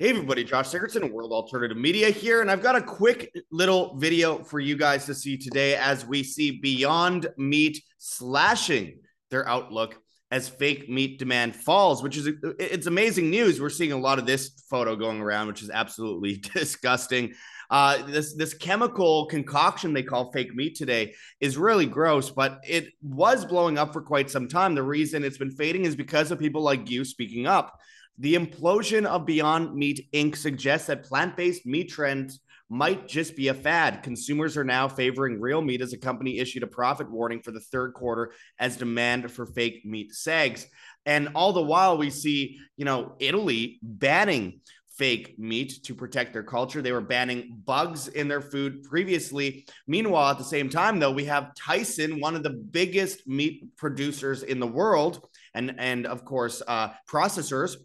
Hey everybody, Josh Sigurdson, of World Alternative Media here, and I've got a quick little video for you guys to see today as we see Beyond Meat slashing their outlook as fake meat demand falls, which is it's amazing news. We're seeing a lot of this photo going around, which is absolutely disgusting. Uh, this this chemical concoction they call fake meat today is really gross, but it was blowing up for quite some time. The reason it's been fading is because of people like you speaking up. The implosion of Beyond Meat Inc. suggests that plant based meat trends might just be a fad. Consumers are now favoring real meat as a company issued a profit warning for the third quarter as demand for fake meat sags. And all the while, we see, you know, Italy banning fake meat to protect their culture. They were banning bugs in their food previously. Meanwhile, at the same time, though, we have Tyson, one of the biggest meat producers in the world, and and of course, uh, processors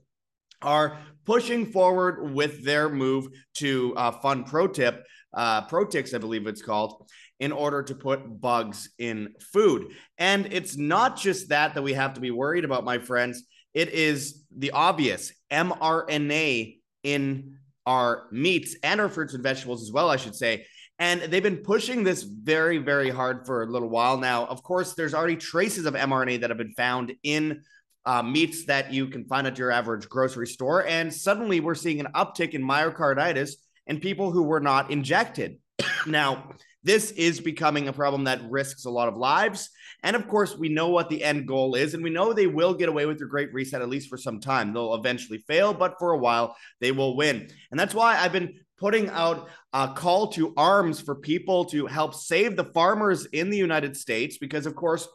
are pushing forward with their move to uh, fund ProTip, uh, ProTix, I believe it's called, in order to put bugs in food. And it's not just that that we have to be worried about, my friends. It is the obvious mRNA in our meats and our fruits and vegetables as well, I should say. And they've been pushing this very, very hard for a little while now. Of course, there's already traces of mRNA that have been found in uh, meats that you can find at your average grocery store. And suddenly we're seeing an uptick in myocarditis in people who were not injected. now, this is becoming a problem that risks a lot of lives. And of course, we know what the end goal is, and we know they will get away with their great reset at least for some time. They'll eventually fail, but for a while, they will win. And that's why I've been putting out a call to arms for people to help save the farmers in the United States, because of course,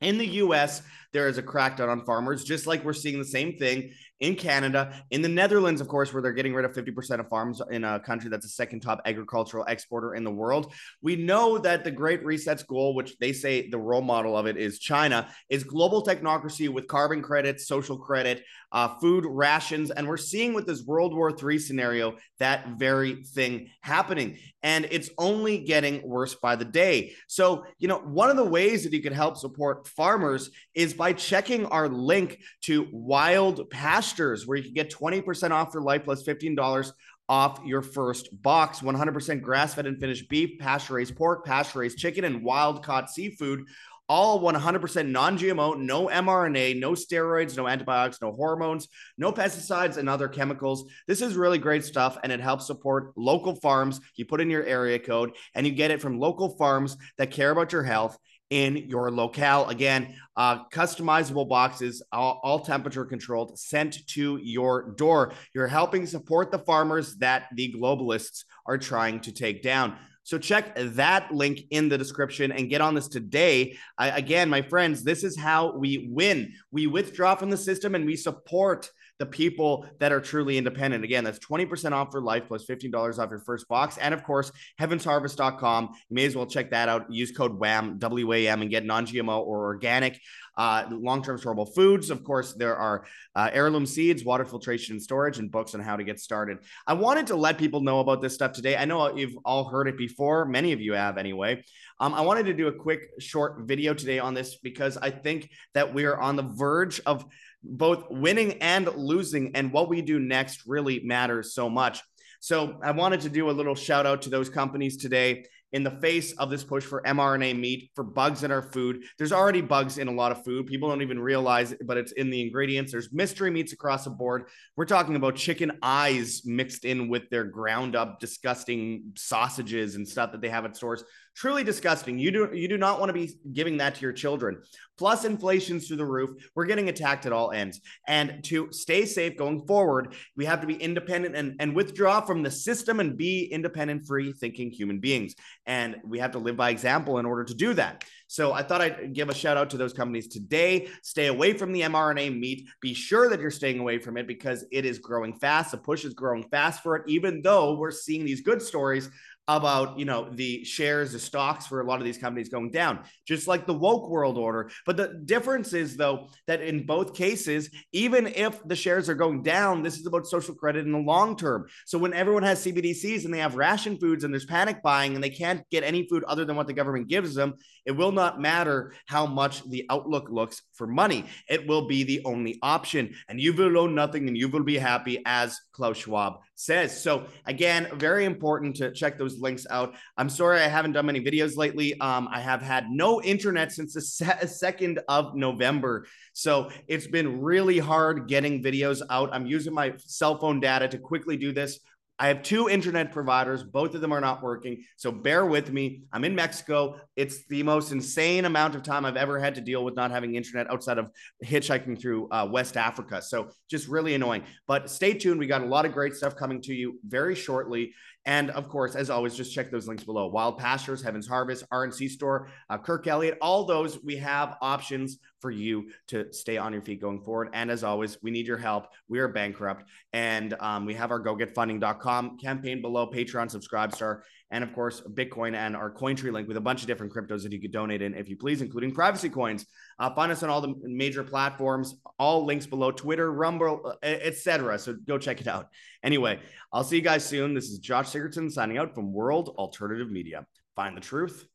in the US, there is a crackdown on farmers, just like we're seeing the same thing in Canada, in the Netherlands, of course, where they're getting rid of 50% of farms in a country that's the second top agricultural exporter in the world. We know that the Great Reset's goal, which they say the role model of it is China, is global technocracy with carbon credits, social credit, uh, food rations. And we're seeing with this World War III scenario that very thing happening. And it's only getting worse by the day. So, you know, one of the ways that you can help support farmers is by checking our link to Wild Pastures, where you can get 20% off for life plus $15 off your first box. 100% grass fed and finished beef, pasture raised pork, pasture raised chicken, and wild caught seafood. All 100% non GMO, no mRNA, no steroids, no antibiotics, no hormones, no pesticides, and other chemicals. This is really great stuff and it helps support local farms. You put in your area code and you get it from local farms that care about your health in your locale. Again, uh, customizable boxes, all, all, temperature controlled, sent to your door. You're helping support the farmers that the globalists are trying to take down. So check that link in the description and get on this today. I, again, my friends, this is how we win. We withdraw from the system and we support the people that are truly independent. Again, that's 20% off for life plus $15 off your first box. And of course, heavensharvest.com. You may as well check that out. Use code WAM, W A M, and get non GMO or organic uh, long-term storable foods. Of course, there are uh, heirloom seeds, water filtration and storage, and books on how to get started. I wanted to let people know about this stuff today. I know you've all heard it before. Many of you have anyway. Um, I wanted to do a quick short video today on this because I think that we are on the verge of both winning and losing, and what we do next really matters so much. So I wanted to do a little shout out to those companies today in the face of this push for mRNA meat, for bugs in our food. There's already bugs in a lot of food. People don't even realize it, but it's in the ingredients. There's mystery meats across the board. We're talking about chicken eyes mixed in with their ground up, disgusting sausages and stuff that they have at stores truly disgusting. You do you do not want to be giving that to your children. Plus inflation's through the roof. We're getting attacked at all ends. And to stay safe going forward, we have to be independent and, and withdraw from the system and be independent, free thinking human beings. And we have to live by example in order to do that. So I thought I'd give a shout out to those companies today. Stay away from the mRNA meat. Be sure that you're staying away from it because it is growing fast. The push is growing fast for it, even though we're seeing these good stories about you know the shares the stocks for a lot of these companies going down just like the woke world order. But the difference is though that in both cases even if the shares are going down this is about social credit in the long term. So when everyone has cbdc's and they have ration foods and there's panic buying and they can't get any food other than what the government gives them it will not matter how much the outlook looks for money. It will be the only option. And you will own nothing and you will be happy as klaus schwab says. So again very important to check those links out. I'm sorry I haven't done many videos lately. Um, I have had no internet since the se- second of November. So it's been really hard getting videos out. I'm using my cell phone data to quickly do this. I have two internet providers. Both of them are not working. So bear with me. I'm in Mexico. It's the most insane amount of time I've ever had to deal with not having internet outside of hitchhiking through uh, West Africa. So just really annoying. But stay tuned. We got a lot of great stuff coming to you very shortly. And of course, as always, just check those links below. Wild Pastures, Heaven's Harvest, RNC Store, uh, Kirk Elliott, all those we have options for you to stay on your feet going forward. And as always, we need your help. We are bankrupt. And um, we have our gogetfunding.com campaign below, Patreon, Subscribe Subscribestar, and of course, Bitcoin and our Cointree link with a bunch of different cryptos that you could donate in if you please, including privacy coins. Uh, find us on all the major platforms, all links below Twitter, Rumble, etc. So go check it out. Anyway, I'll see you guys soon. This is Josh Sigurdson signing out from World Alternative Media. Find the truth,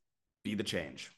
be the change.